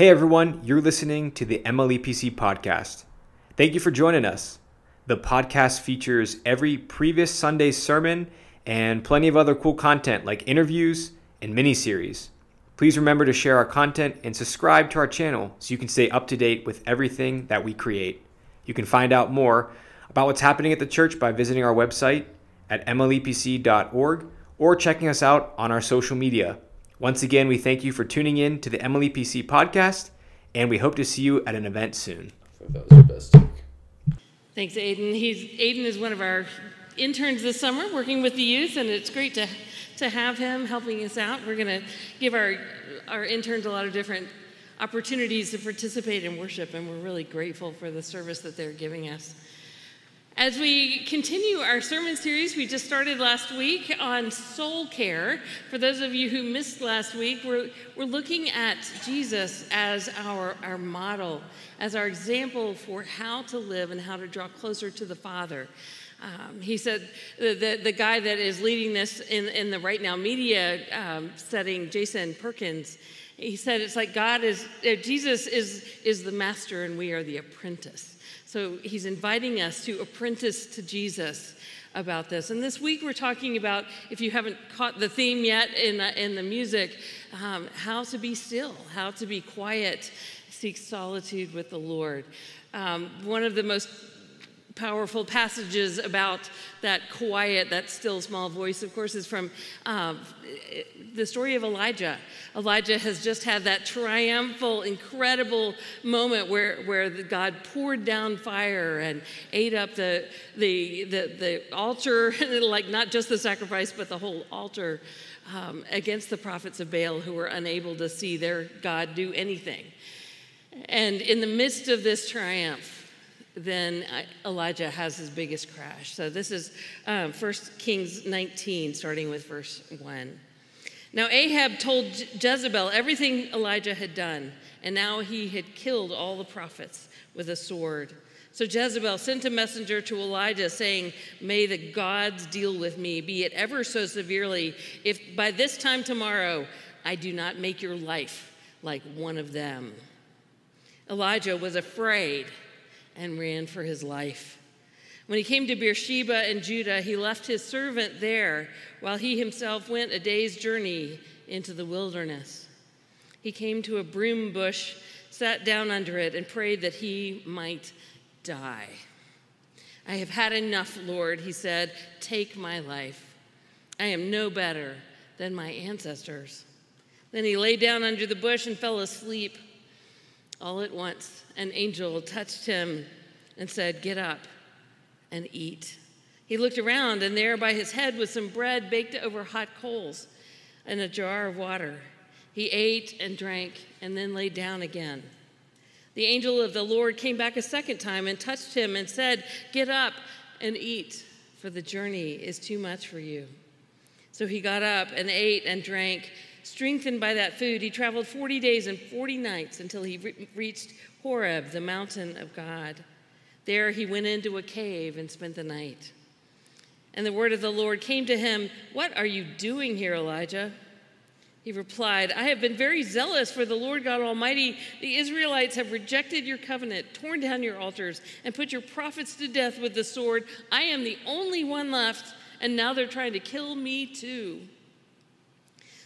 Hey everyone, you're listening to the MLEPC podcast. Thank you for joining us. The podcast features every previous Sunday's sermon and plenty of other cool content like interviews and mini series. Please remember to share our content and subscribe to our channel so you can stay up to date with everything that we create. You can find out more about what's happening at the church by visiting our website at mlepc.org or checking us out on our social media. Once again, we thank you for tuning in to the MLEPC podcast, and we hope to see you at an event soon. That was your best take. Thanks, Aiden. He's, Aiden is one of our interns this summer working with the youth, and it's great to, to have him helping us out. We're going to give our, our interns a lot of different opportunities to participate in worship, and we're really grateful for the service that they're giving us. As we continue our sermon series, we just started last week on soul care. For those of you who missed last week, we're, we're looking at Jesus as our, our model, as our example for how to live and how to draw closer to the Father. Um, he said, the, the, the, guy that is leading this in, in the Right Now Media um, setting, Jason Perkins, he said it's like God is, uh, Jesus is, is the master and we are the apprentice. So he's inviting us to apprentice to Jesus about this. And this week we're talking about, if you haven't caught the theme yet in the, in the music, um, how to be still, how to be quiet, seek solitude with the Lord. Um, one of the most powerful passages about that quiet, that still small voice, of course, is from uh, the story of Elijah. Elijah has just had that triumphal, incredible moment where, where God poured down fire and ate up the, the, the, the altar, like not just the sacrifice, but the whole altar um, against the prophets of Baal who were unable to see their God do anything. And in the midst of this triumph, then Elijah has his biggest crash. So this is um, 1 Kings 19, starting with verse 1. Now Ahab told Jezebel everything Elijah had done, and now he had killed all the prophets with a sword. So Jezebel sent a messenger to Elijah saying, May the gods deal with me, be it ever so severely, if by this time tomorrow I do not make your life like one of them. Elijah was afraid and ran for his life. When he came to Beersheba in Judah, he left his servant there while he himself went a day's journey into the wilderness. He came to a broom bush, sat down under it, and prayed that he might die. I have had enough, Lord, he said. Take my life. I am no better than my ancestors. Then he lay down under the bush and fell asleep. All at once, an angel touched him and said, Get up and eat. He looked around, and there by his head was some bread baked over hot coals and a jar of water. He ate and drank and then lay down again. The angel of the Lord came back a second time and touched him and said, Get up and eat, for the journey is too much for you. So he got up and ate and drank. Strengthened by that food, he traveled 40 days and 40 nights until he re- reached Horeb, the mountain of God. There he went into a cave and spent the night. And the word of the Lord came to him What are you doing here, Elijah? He replied, I have been very zealous for the Lord God Almighty. The Israelites have rejected your covenant, torn down your altars, and put your prophets to death with the sword. I am the only one left, and now they're trying to kill me too.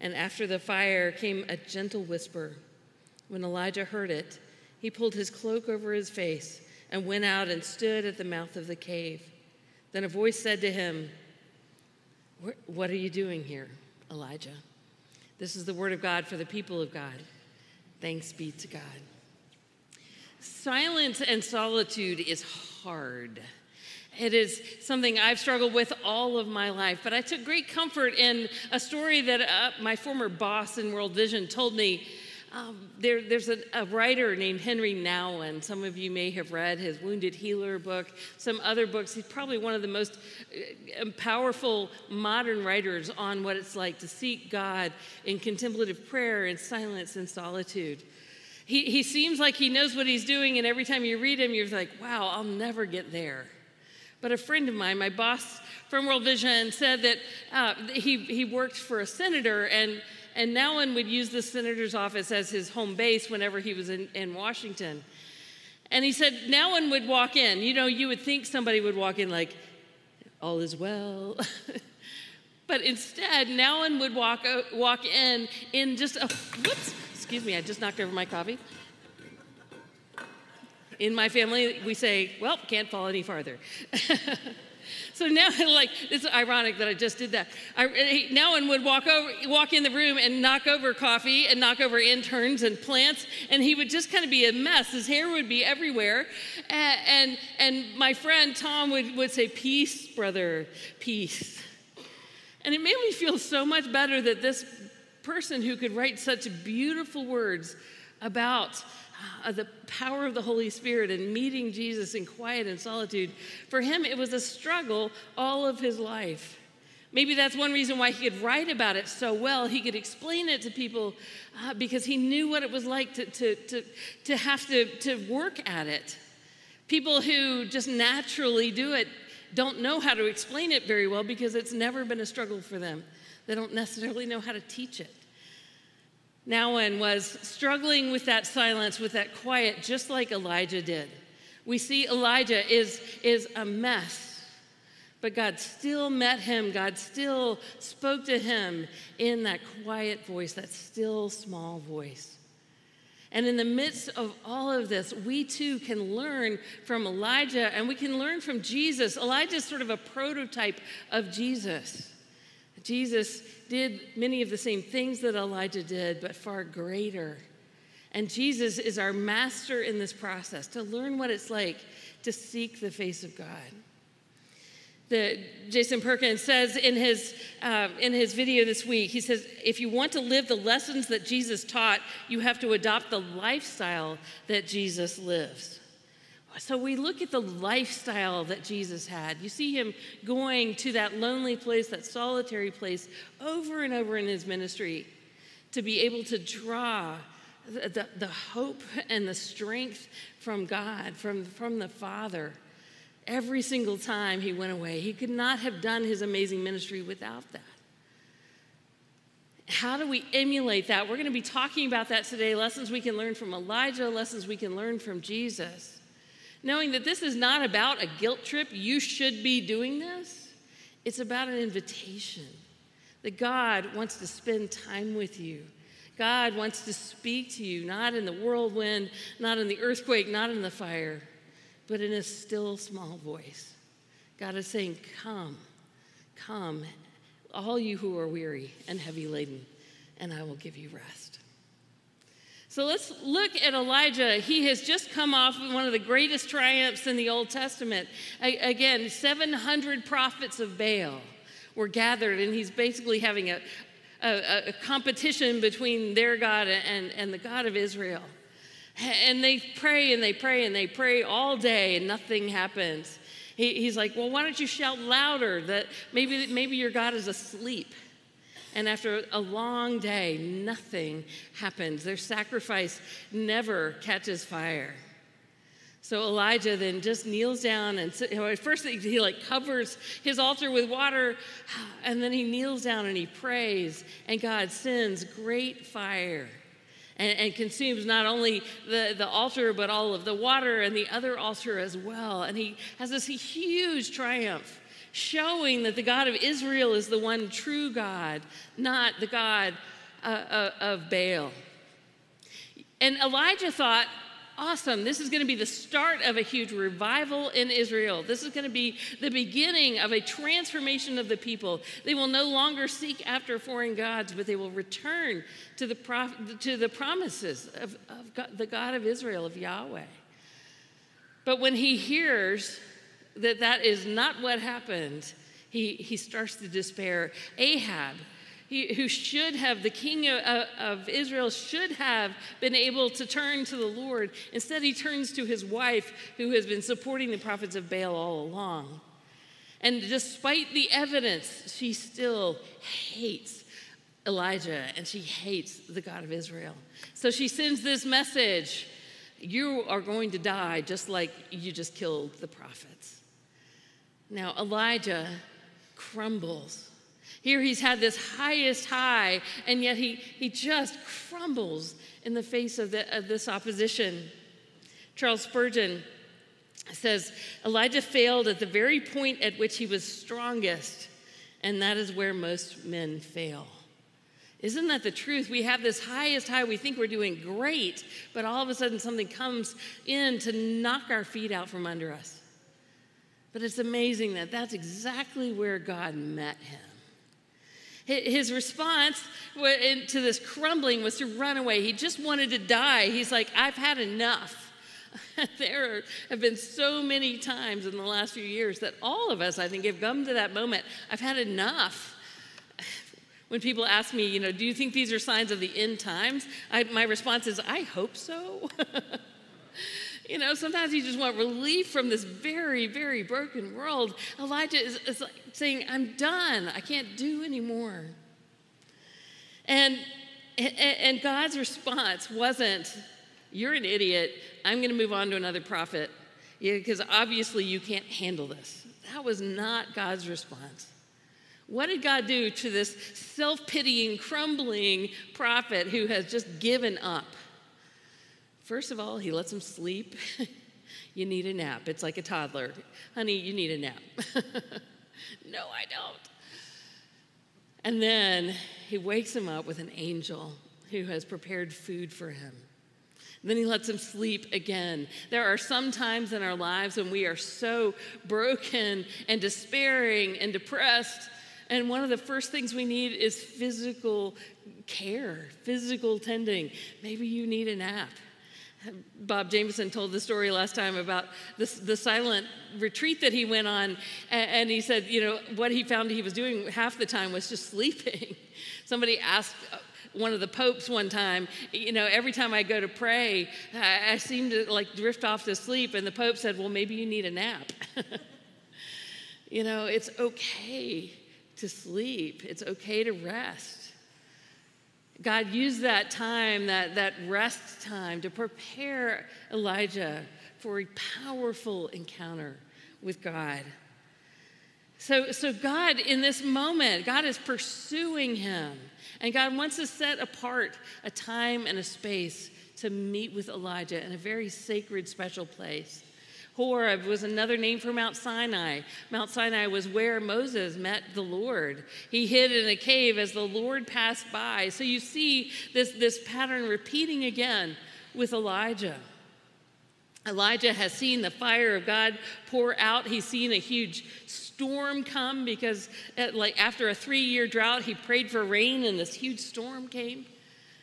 And after the fire came a gentle whisper. When Elijah heard it, he pulled his cloak over his face and went out and stood at the mouth of the cave. Then a voice said to him, What are you doing here, Elijah? This is the word of God for the people of God. Thanks be to God. Silence and solitude is hard. It is something I've struggled with all of my life, but I took great comfort in a story that uh, my former boss in World Vision told me um, there, there's a, a, writer named Henry Nouwen. Some of you may have read his Wounded Healer book, some other books. He's probably one of the most uh, powerful modern writers on what it's like to seek God in contemplative prayer, and silence, and solitude. He, he seems like he knows what he's doing, and every time you read him, you're like, wow, I'll never get there. But a friend of mine, my boss from World Vision, said that uh, he, he worked for a senator, and and Nouwen would use the senator's office as his home base whenever he was in, in Washington. And he said, Nouwen would walk in. You know, you would think somebody would walk in like, all is well. but instead, Nouwen would walk, uh, walk in in just a, whoops, excuse me, I just knocked over my coffee. In my family, we say, well, can't fall any farther. So now, like, it's ironic that I just did that. I, Nouwen would walk over, walk in the room and knock over coffee and knock over interns and plants, and he would just kind of be a mess. His hair would be everywhere, and and, and my friend Tom would, would say, "Peace, brother, peace," and it made me feel so much better that this person who could write such beautiful words about uh, the power of the Holy Spirit and meeting Jesus in quiet and solitude, for him it was a struggle all of his life. Maybe that's one reason why he could write about it so well. He could explain it to people uh, because he knew what it was like to, to, to, to have to, to work at it. People who just naturally do it don't know how to explain it very well because it's never been a struggle for them. They don't necessarily know how to teach it. Nouwen was struggling with that silence, with that quiet, just like Elijah did. We see Elijah is, is a mess, but God still met him. God still spoke to him in that quiet voice, that still small voice. And in the midst of all of this, we too can learn from Elijah and we can learn from Jesus. Elijah is sort of a prototype of Jesus. Jesus did many of the same things that Elijah did, but far greater. And Jesus is our master in this process to learn what it's like to seek the face of God. The, Jason Perkins says in his, uh, in his video this week, he says, if you want to live the lessons that Jesus taught, you have to adopt the lifestyle that Jesus lives. So we look at the lifestyle that Jesus had. You see him going to that lonely place, that solitary place, over and over in his ministry to be able to draw the, the, hope and the strength from God, from, from the Father. Every single time he went away, he could not have done his amazing ministry without that. How do we emulate that? We're going to be talking about that today lessons we can learn from Elijah, lessons we can learn from Jesus knowing that this is not about a guilt trip, you should be doing this. It's about an invitation that God wants to spend time with you. God wants to speak to you, not in the whirlwind, not in the earthquake, not in the fire, but in a still small voice. God is saying, Come, come, all you who are weary and heavy laden, and I will give you rest. So let's look at Elijah. He has just come off one of the greatest triumphs in the Old Testament. I, again, 700 prophets of Baal were gathered, and he's basically having a, a, a competition between their God and, and the God of Israel. And they pray and they pray and they pray all day, and nothing happens. He, he's like, Well, why don't you shout louder that maybe, maybe your God is asleep? And after a long day, nothing happens. Their sacrifice never catches fire. So Elijah then just kneels down and know, first he like covers his altar with water, and then he kneels down and he prays, and God sends great fire. And, and, consumes not only the, the altar, but all of the water and the other altar as well. And he has this huge triumph showing that the God of Israel is the one true God, not the God uh, uh, of Baal. And Elijah thought, awesome, this is going to be the start of a huge revival in Israel. This is going to be the beginning of a transformation of the people. They will no longer seek after foreign gods, but they will return to the, prof- to the promises of, of God, the God of Israel, of Yahweh. But when he hears that that is not what happened, he, he starts to despair. Ahab, he, who should have, the king of, of, Israel, should have been able to turn to the Lord. Instead, he turns to his wife, who has been supporting the prophets of Baal all along. And despite the evidence, she still hates Elijah and she hates the God of Israel. So she sends this message You are going to die just like you just killed the prophets. Now, Elijah crumbles here he's had this highest high, and yet he, he just crumbles in the face of, the, of this opposition. Charles Spurgeon says Elijah failed at the very point at which he was strongest, and that is where most men fail. Isn't that the truth? We have this highest high, we think we're doing great, but all of a sudden something comes in to knock our feet out from under us. But it's amazing that that's exactly where God met him. His response to this crumbling was to run away. He just wanted to die. He's like, I've had enough. there have been so many times in the last few years that all of us, I think, have come to that moment. I've had enough. When people ask me, you know, do you think these are signs of the end times? I, my response is, I hope so. You know, sometimes you just want relief from this very, very broken world. Elijah is, is like saying, I'm done. I can't do anymore. And, and God's response wasn't, You're an idiot. I'm going to move on to another prophet. Yeah, because obviously you can't handle this. That was not God's response. What did God do to this self pitying, crumbling prophet who has just given up? First of all, he lets him sleep. you need a nap. It's like a toddler. Honey, you need a nap. no, I don't. And then he wakes him up with an angel who has prepared food for him. Then he lets him sleep again. There are some times in our lives when we are so broken and despairing and depressed. And one of the first things we need is physical care, physical tending. Maybe you need a nap. Bob Jameson told the story last time about the silent retreat that he went on, and, and, he said, you know, what he found he was doing half the time was just sleeping. Somebody asked uh, one of the popes one time, you know, every time I go to pray, I, I seem to like drift off to sleep, and the pope said, well, maybe you need a nap. you know, it's okay to sleep, it's okay to rest. God used that time, that, that rest time, to prepare Elijah for a powerful encounter with God. So, so God, in this moment, God is pursuing him. And God wants to set apart a time and a space to meet with Elijah in a very sacred, special place. Horeb was another name for Mount Sinai. Mount Sinai was where Moses met the Lord. He hid in a cave as the Lord passed by. So you see this, this pattern repeating again with Elijah. Elijah has seen the fire of God pour out. He's seen a huge storm come because, at, like after a three-year drought, he prayed for rain, and this huge storm came.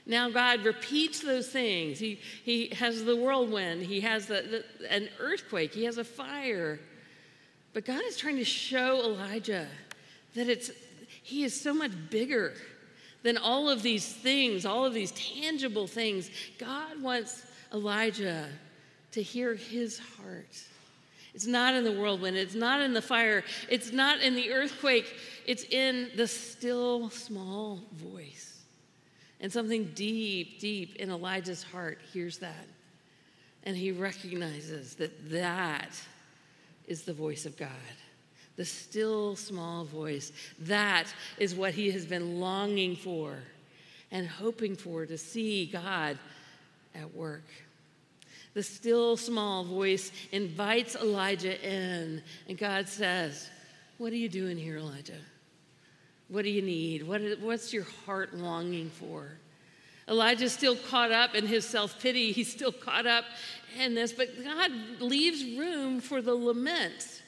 Now God repeats those things. He, he has the whirlwind, He has the, the, an earthquake, He has a fire. But God is trying to show Elijah that it's, He is so much bigger than all of these things, all of these tangible things. God wants Elijah to hear His heart. It's not in the whirlwind, it's not in the fire, it's not in the earthquake, it's in the still small voice. And something deep, deep in Elijah's heart hears that. And he recognizes that that is the voice of God. The still small voice. That is what he has been longing for and hoping for to see God at work. The still small voice invites Elijah in, and God says, What are you doing here, Elijah? What do you need? What is, what's your heart longing for? Elijah's still caught up in his self pity. He's still caught up in this, but God leaves room for the lament.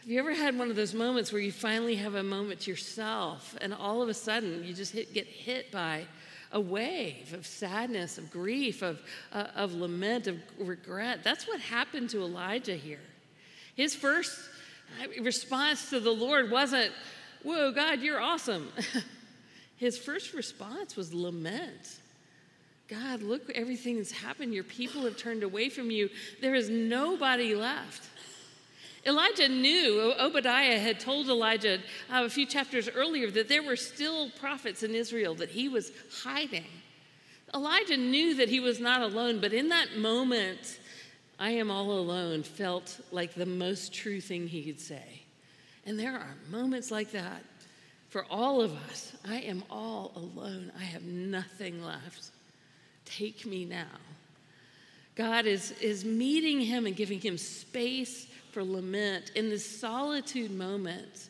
Have you ever had one of those moments where you finally have a moment to yourself and all of a sudden you just hit, get hit by a wave of sadness, of grief, of, uh, of lament, of regret? That's what happened to Elijah here. His first response to the Lord wasn't, Whoa, God, you're awesome. His first response was lament. God, look, everything that's happened. Your people have turned away from you. There is nobody left. Elijah knew, Obadiah had told Elijah uh, a few chapters earlier that there were still prophets in Israel that he was hiding. Elijah knew that he was not alone, but in that moment, I am all alone felt like the most true thing he could say. And there are moments like that for all of us. I am all alone. I have nothing left. Take me now. God is, is meeting him and giving him space for lament in this solitude moment.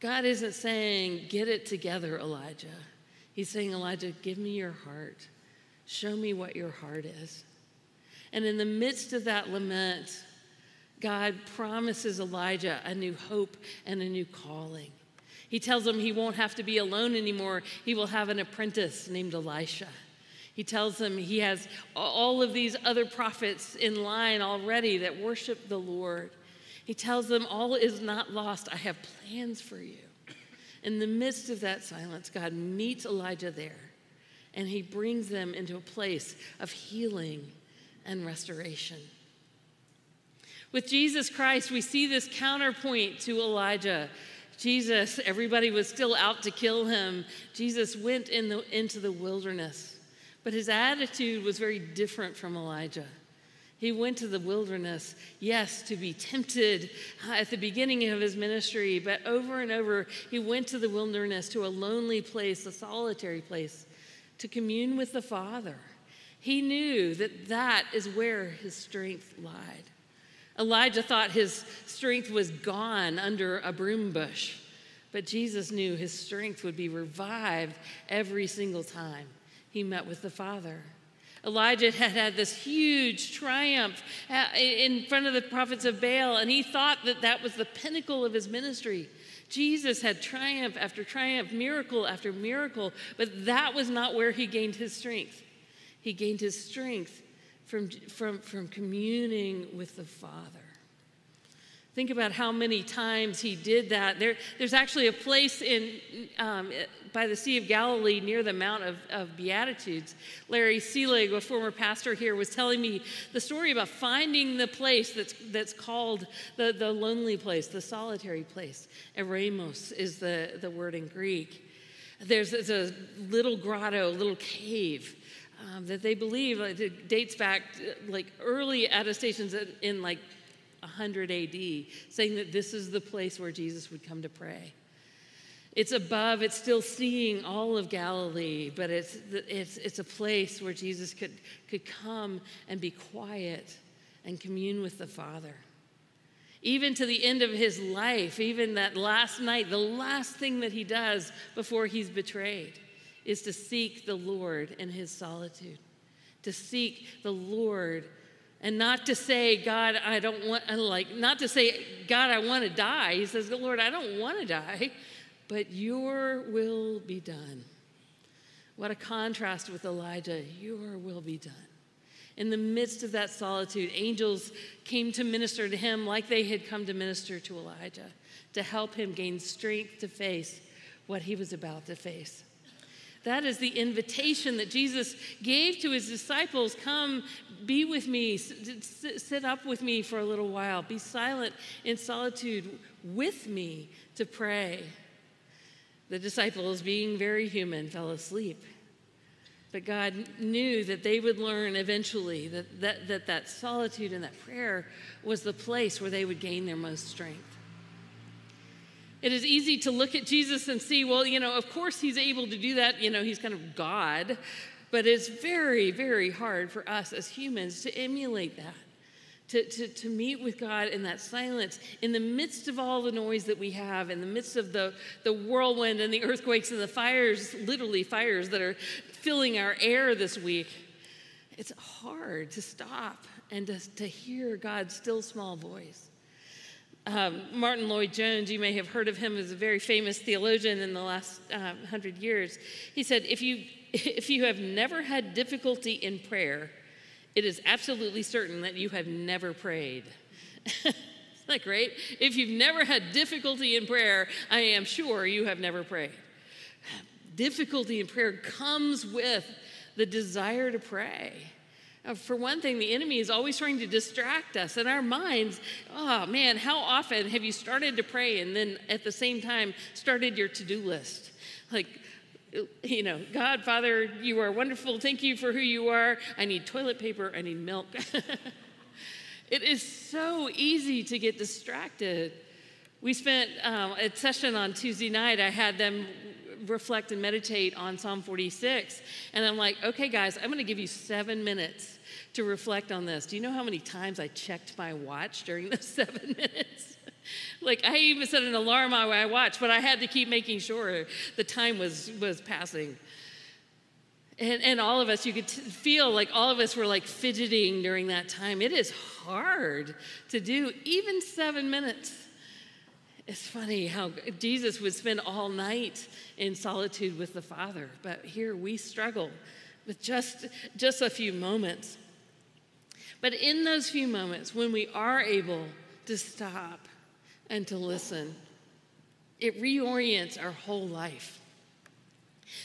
God isn't saying, Get it together, Elijah. He's saying, Elijah, give me your heart. Show me what your heart is. And in the midst of that lament, God promises Elijah a new hope and a new calling. He tells him he won't have to be alone anymore. He will have an apprentice named Elisha. He tells him he has all of these other prophets in line already that worship the Lord. He tells them, All is not lost. I have plans for you. In the midst of that silence, God meets Elijah there and he brings them into a place of healing and restoration. With Jesus Christ, we see this counterpoint to Elijah. Jesus, everybody was still out to kill him. Jesus went in the, into the wilderness, but his attitude was very different from Elijah. He went to the wilderness, yes, to be tempted at the beginning of his ministry, but over and over, he went to the wilderness, to a lonely place, a solitary place, to commune with the Father. He knew that that is where his strength lied. Elijah thought his strength was gone under a broom bush, but Jesus knew his strength would be revived every single time he met with the Father. Elijah had had this huge triumph uh, in front of the prophets of Baal, and he thought that that was the pinnacle of his ministry. Jesus had triumph after triumph, miracle after miracle, but that was not where he gained his strength. He gained his strength from, from, from communing with the Father. Think about how many times he did that. There, there's actually a place in, um, by the Sea of Galilee near the Mount of, of Beatitudes. Larry Seelig, a former pastor here, was telling me the story about finding the place that's, that's called the, the lonely place, the solitary place. Eremos is the, the word in Greek. There's, there's a little grotto, a little cave. Um, that they believe like, it dates back like early attestations in like 100 AD, saying that this is the place where Jesus would come to pray. It's above, it's still seeing all of Galilee, but it's, it's, it's a place where Jesus could, could come and be quiet and commune with the Father. Even to the end of his life, even that last night, the last thing that he does before he's betrayed is to seek the Lord in his solitude, to seek the Lord and not to say, God, I don't want, like, not to say, God, I want to die. He says, Lord, I don't want to die, but your will be done. What a contrast with Elijah. Your will be done. In the midst of that solitude, angels came to minister to him like they had come to minister to Elijah, to help him gain strength to face what he was about to face. That is the invitation that Jesus gave to his disciples come, be with me, sit up with me for a little while, be silent in solitude with me to pray. The disciples, being very human, fell asleep. But God knew that they would learn eventually that that, that, that solitude and that prayer was the place where they would gain their most strength. It is easy to look at Jesus and see, well, you know, of course he's able to do that. You know, he's kind of God. But it's very, very hard for us as humans to emulate that, to, to, to meet with God in that silence, in the midst of all the noise that we have, in the midst of the, the whirlwind and the earthquakes and the fires, literally fires that are filling our air this week. It's hard to stop and to, to hear God's still small voice. Um, Martyn Lloyd-Jones, you may have heard of him as a very famous theologian in the last um, hundred years. He said, if you, if you have never had difficulty in prayer, it is absolutely certain that you have never prayed. Isn't that great? If you've never had difficulty in prayer, I am sure you have never prayed. Difficulty in prayer comes with the desire to pray. Uh, for one thing, the enemy is always trying to distract us in our minds. Oh man, how often have you started to pray and then at the same time started your to do list? Like, you know, God, Father, you are wonderful. Thank you for who you are. I need toilet paper. I need milk. it is so easy to get distracted. We spent um, a session on Tuesday night. I had them reflect and meditate on Psalm 46. And I'm like, okay, guys, I'm going to give you seven minutes to reflect on this. Do you know how many times I checked my watch during those seven minutes? like I even set an alarm on my watch, but I had to keep making sure the time was was passing. And, and all of us, you could t- feel like all of us were like fidgeting during that time. It is hard to do, even seven minutes. It's funny how Jesus would spend all night in solitude with the Father, but here we struggle with just, just a few moments. But in those few moments, when we are able to stop and to listen, it reorients our whole life.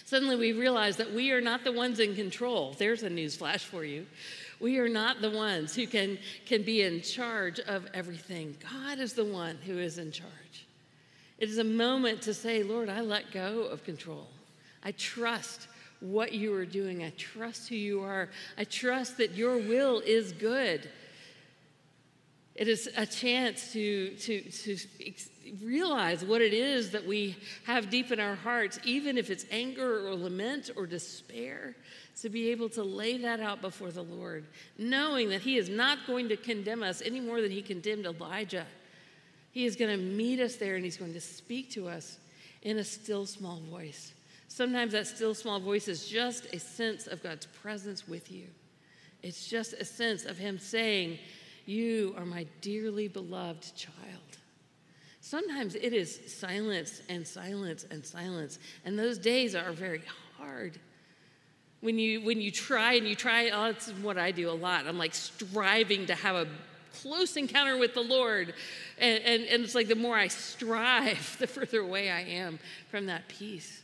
Suddenly we realize that we are not the ones in control. There's a news flash for you. We are not the ones who can, can be in charge of everything. God is the one who is in charge. It is a moment to say, Lord, I let go of control. I trust what you are doing. I trust who you are. I trust that your will is good. It is a chance to, to, to realize what it is that we have deep in our hearts, even if it's anger or lament or despair, to be able to lay that out before the Lord, knowing that He is not going to condemn us any more than He condemned Elijah. He is going to meet us there and He's going to speak to us in a still small voice. Sometimes that still small voice is just a sense of God's presence with you. It's just a sense of Him saying, you are my dearly beloved child. Sometimes it is silence and silence and silence, and those days are very hard. When you when you try and you try, oh, that's what I do a lot. I'm like striving to have a close encounter with the Lord. And, and, and, it's like the more I strive, the further away I am from that peace.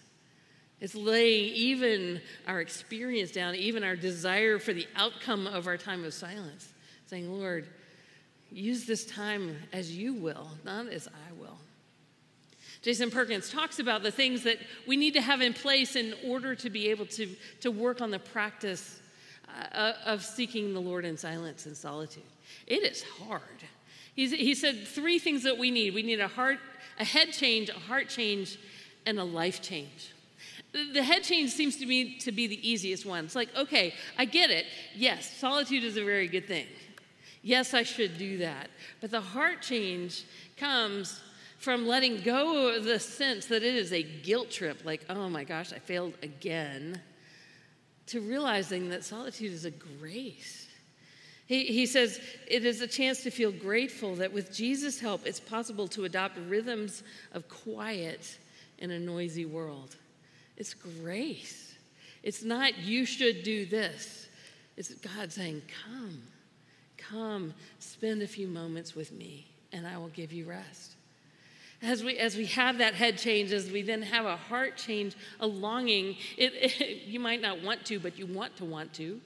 It's laying even our experience down, even our desire for the outcome of our time of silence saying, Lord, use this time as you will, not as I will. Jason Perkins talks about the things that we need to have in place in order to be able to, to work on the practice uh, of seeking the Lord in silence and solitude. It is hard. He's, he said three things that we need we need a heart, a head change, a heart change, and a life change. The head change seems to me to be the easiest one. It's like, okay, I get it. Yes, solitude is a very good thing. Yes, I should do that. But the heart change comes from letting go of the sense that it is a guilt trip, like, oh my gosh, I failed again, to realizing that solitude is a grace. He, he says it is a chance to feel grateful that with Jesus' help, it's possible to adopt rhythms of quiet in a noisy world. It's grace. It's not, you should do this. It's God saying, Come, come, spend a few moments with me, and I will give you rest. As we, as we have that head change, as we then have a heart change, a longing, it, it, you might not want to, but you want to want to.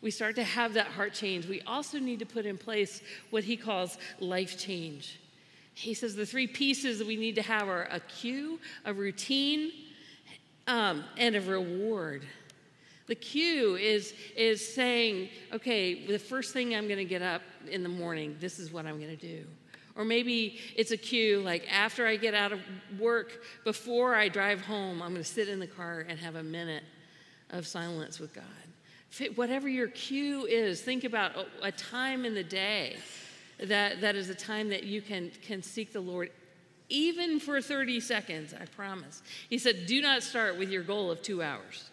We start to have that heart change. We also need to put in place what he calls life change. He says the three pieces that we need to have are a cue, a routine, um, and a reward. The cue is, is saying, okay, the first thing I'm going to get up in the morning, this is what I'm going to do. Or maybe it's a cue like after I get out of work, before I drive home, I'm going to sit in the car and have a minute of silence with God. Whatever your cue is, think about a time in the day that, that is a time that you can, can seek the Lord even for 30 seconds, I promise. He said, Do not start with your goal of two hours.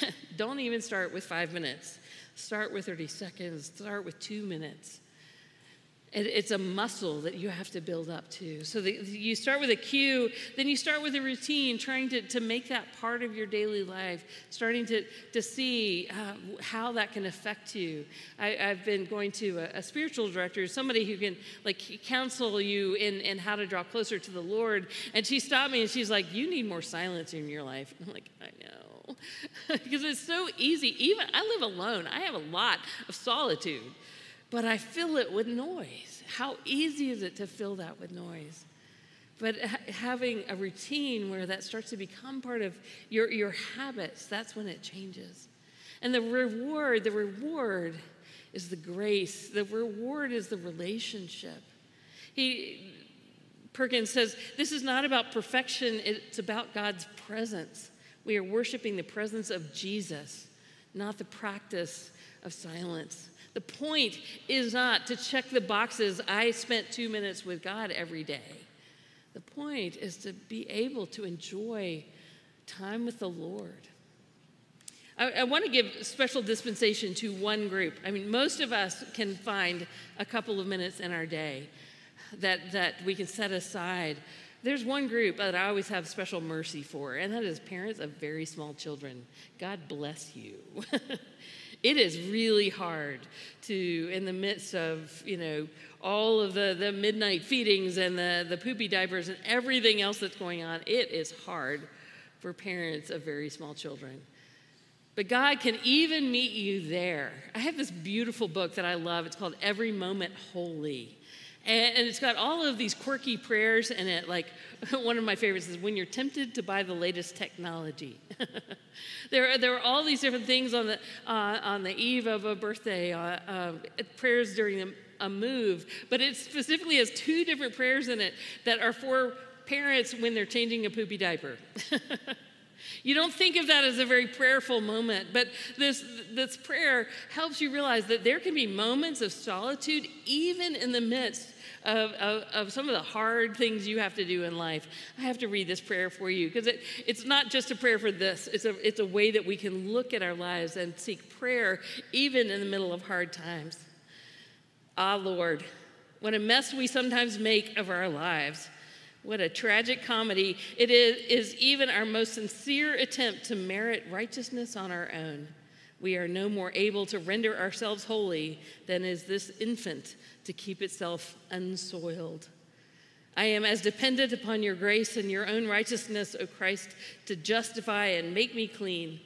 Don't even start with five minutes. Start with 30 seconds, start with two minutes. It, it's a muscle that you have to build up to. So the, you start with a cue, then you start with a routine, trying to, to make that part of your daily life, starting to, to see uh, how that can affect you. I, have been going to a, a, spiritual director, somebody who can like counsel you in, in how to draw closer to the Lord. And she stopped me and she's like, You need more silence in your life. I'm like, I know. because it's so easy. Even I live alone, I have a lot of solitude but I fill it with noise. How easy is it to fill that with noise? But ha- having a routine where that starts to become part of your, your habits, that's when it changes. And the reward, the reward is the grace, the reward is the relationship. He, Perkins says, This is not about perfection, it's about God's presence. We are worshiping the presence of Jesus, not the practice of silence. The point is not to check the boxes, I spent two minutes with God every day. The point is to be able to enjoy time with the Lord. I, I, want to give special dispensation to one group. I mean, most of us can find a couple of minutes in our day that, that we can set aside. There's one group that I always have special mercy for, and that is parents of very small children. God bless you. it is really hard to, in the midst of, you know, all of the, the midnight feedings and the, the poopy diapers and everything else that's going on, it is hard for parents of very small children. But God can even meet you there. I have this beautiful book that I love. It's called Every Moment Holy. And, and, it's got all of these quirky prayers in it. Like one of my favorites is when you're tempted to buy the latest technology. there, are, there are all these different things on the, uh, on the eve of a birthday, uh, uh, prayers during a, a move. But it specifically has two different prayers in it that are for parents when they're changing a poopy diaper. You don't think of that as a very prayerful moment, but this, this prayer helps you realize that there can be moments of solitude even in the midst of, of, of, some of the hard things you have to do in life. I have to read this prayer for you because it, it's not just a prayer for this, it's a, it's a way that we can look at our lives and seek prayer even in the middle of hard times. Ah, Lord, what a mess we sometimes make of our lives. What a tragic comedy. It is, is even our most sincere attempt to merit righteousness on our own. We are no more able to render ourselves holy than is this infant to keep itself unsoiled. I am as dependent upon your grace and your own righteousness, O Christ, to justify and make me clean,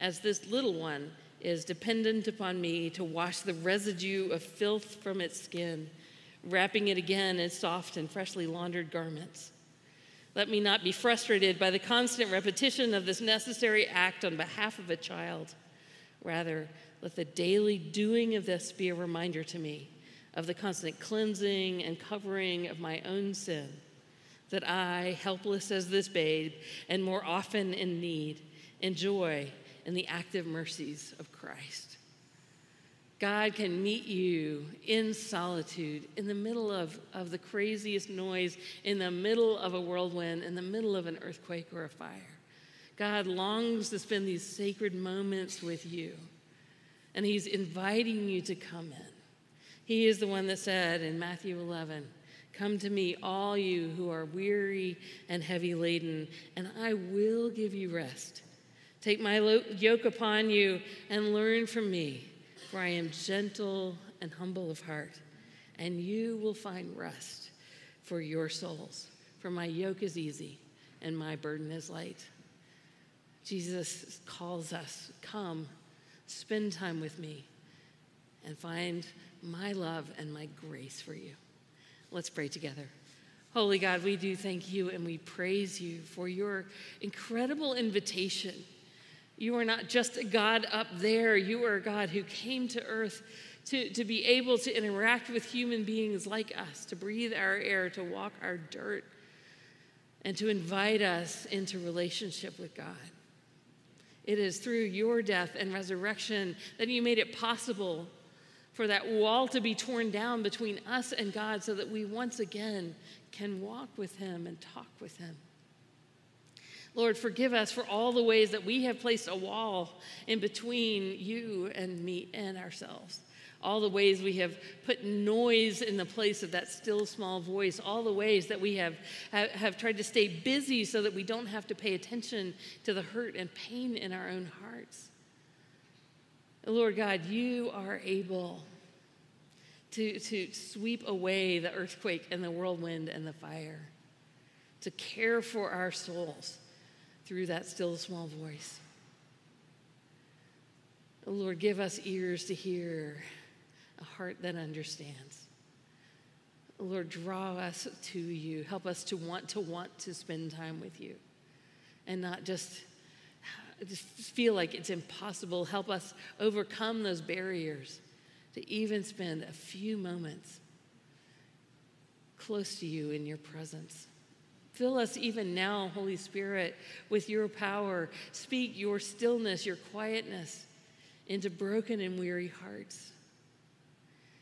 as this little one is dependent upon me to wash the residue of filth from its skin, wrapping it again in soft and freshly laundered garments. Let me not be frustrated by the constant repetition of this necessary act on behalf of a child. Rather, let the daily doing of this be a reminder to me of the constant cleansing and covering of my own sin, that I, helpless as this babe, and more often in need, enjoy in the active mercies of Christ. God can meet you in solitude, in the middle of, of the craziest noise, in the middle of a whirlwind, in the middle of an earthquake or a fire. God longs to spend these sacred moments with you, and He's inviting you to come in. He is the one that said in Matthew 11, Come to me, all you who are weary and heavy laden, and I will give you rest. Take my yoke upon you and learn from me, for I am gentle and humble of heart, and you will find rest for your souls. For my yoke is easy and my burden is light. Jesus calls us, Come, spend time with me, and find my love and my grace for you. Let's pray together. Holy God, we do thank you and we praise you for your incredible invitation. You are not just a God up there, you are a God who came to earth to, to be able to interact with human beings like us, to breathe our air, to walk our dirt, and to invite us into relationship with God. It is through your death and resurrection that you made it possible for that wall to be torn down between us and God so that we once again can walk with Him and talk with Him. Lord, forgive us for all the ways that we have placed a wall in between you and me and ourselves. All the ways we have put noise in the place of that still small voice, all the ways that we have, have, have tried to stay busy so that we don't have to pay attention to the hurt and pain in our own hearts. Lord God, you are able to, to sweep away the earthquake and the whirlwind and the fire, to care for our souls through that still small voice. Oh, Lord, give us ears to hear, a heart that understands. Oh, Lord, draw us to you. Help us to want to want to spend time with you and not just, just feel like it's impossible. Help us overcome those barriers to even spend a few moments close to you in your presence. Fill us even now, Holy Spirit, with your power. Speak your stillness, your quietness into broken and weary hearts.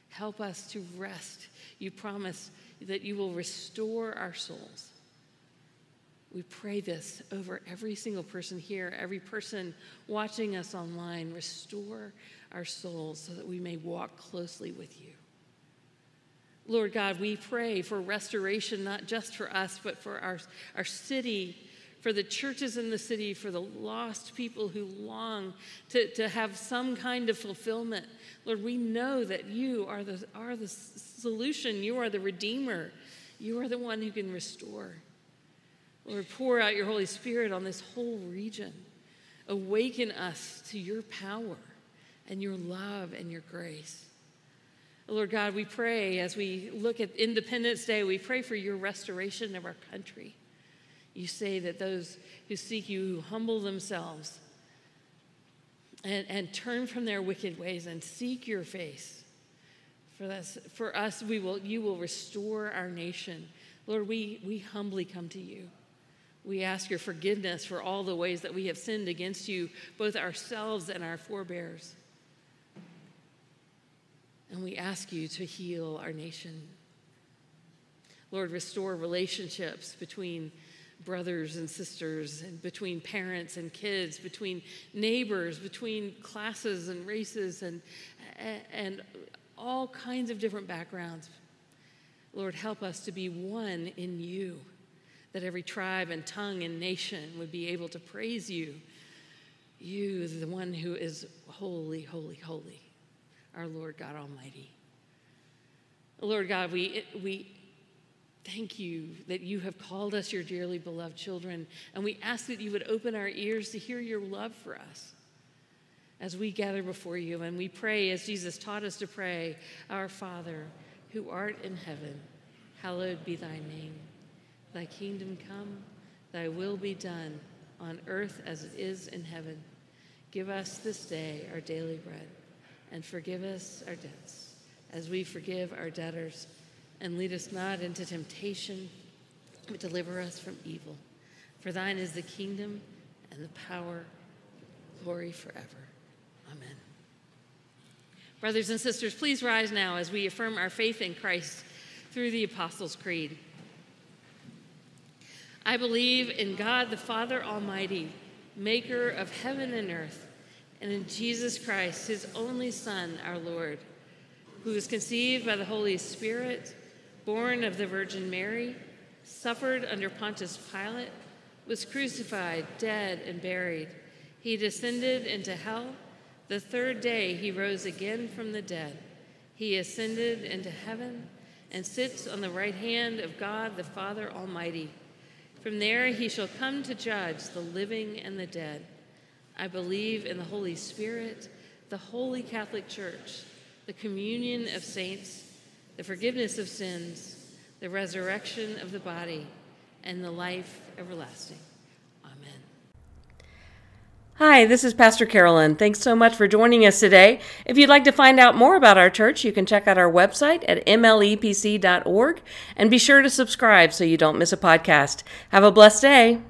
Help us to rest. You promise that you will restore our souls. We pray this over every single person here, every person watching us online. Restore our souls so that we may walk closely with you. Lord God, we pray for restoration, not just for us, but for our, our city, for the churches in the city, for the lost people who long to, to have some kind of fulfillment. Lord, we know that you are the, are the solution. You are the Redeemer. You are the one who can restore. Lord, pour out your Holy Spirit on this whole region. Awaken us to your power and your love and your grace. Lord God, we pray as we look at Independence Day, we pray for your restoration of our country. You say that those who seek you, who humble themselves and, and turn from their wicked ways and seek your face. For, this, for us, we will, you will restore our nation. Lord, we, we humbly come to you. We ask your forgiveness for all the ways that we have sinned against you, both ourselves and our forebears. And we ask you to heal our nation. Lord, restore relationships between brothers and sisters, and between parents and kids, between neighbors, between classes and races, and, and all kinds of different backgrounds. Lord, help us to be one in you, that every tribe and tongue and nation would be able to praise you. You, the one who is holy, holy, holy our Lord God Almighty. Lord God, we, we thank you that you have called us your dearly beloved children, and we ask that you would open our ears to hear your love for us as we gather before you. And we pray, as Jesus taught us to pray, Our Father, who art in heaven, hallowed be thy name. Thy kingdom come, thy will be done on earth as it is in heaven. Give us this day our daily bread and forgive us our debts, as we forgive our debtors. And lead us not into temptation, but deliver us from evil. For thine is the kingdom and the power, glory forever. Amen. Brothers and sisters, please rise now as we affirm our faith in Christ through the Apostles' Creed. I believe in God the Father Almighty, maker of heaven and earth and in Jesus Christ, his only Son, our Lord, who was conceived by the Holy Spirit, born of the Virgin Mary, suffered under Pontius Pilate, was crucified, dead, and buried. He descended into hell. The third day he rose again from the dead. He ascended into heaven and sits on the right hand of God the Father Almighty. From there he shall come to judge the living and the dead. I believe in the Holy Spirit, the Holy Catholic Church, the communion of saints, the forgiveness of sins, the resurrection of the body, and the life everlasting. Amen. Hi, this is Pastor Carolyn. Thanks so much for joining us today. If you'd like to find out more about our church, you can check out our website at mlepc.org and be sure to subscribe so you don't miss a podcast. Have a blessed day.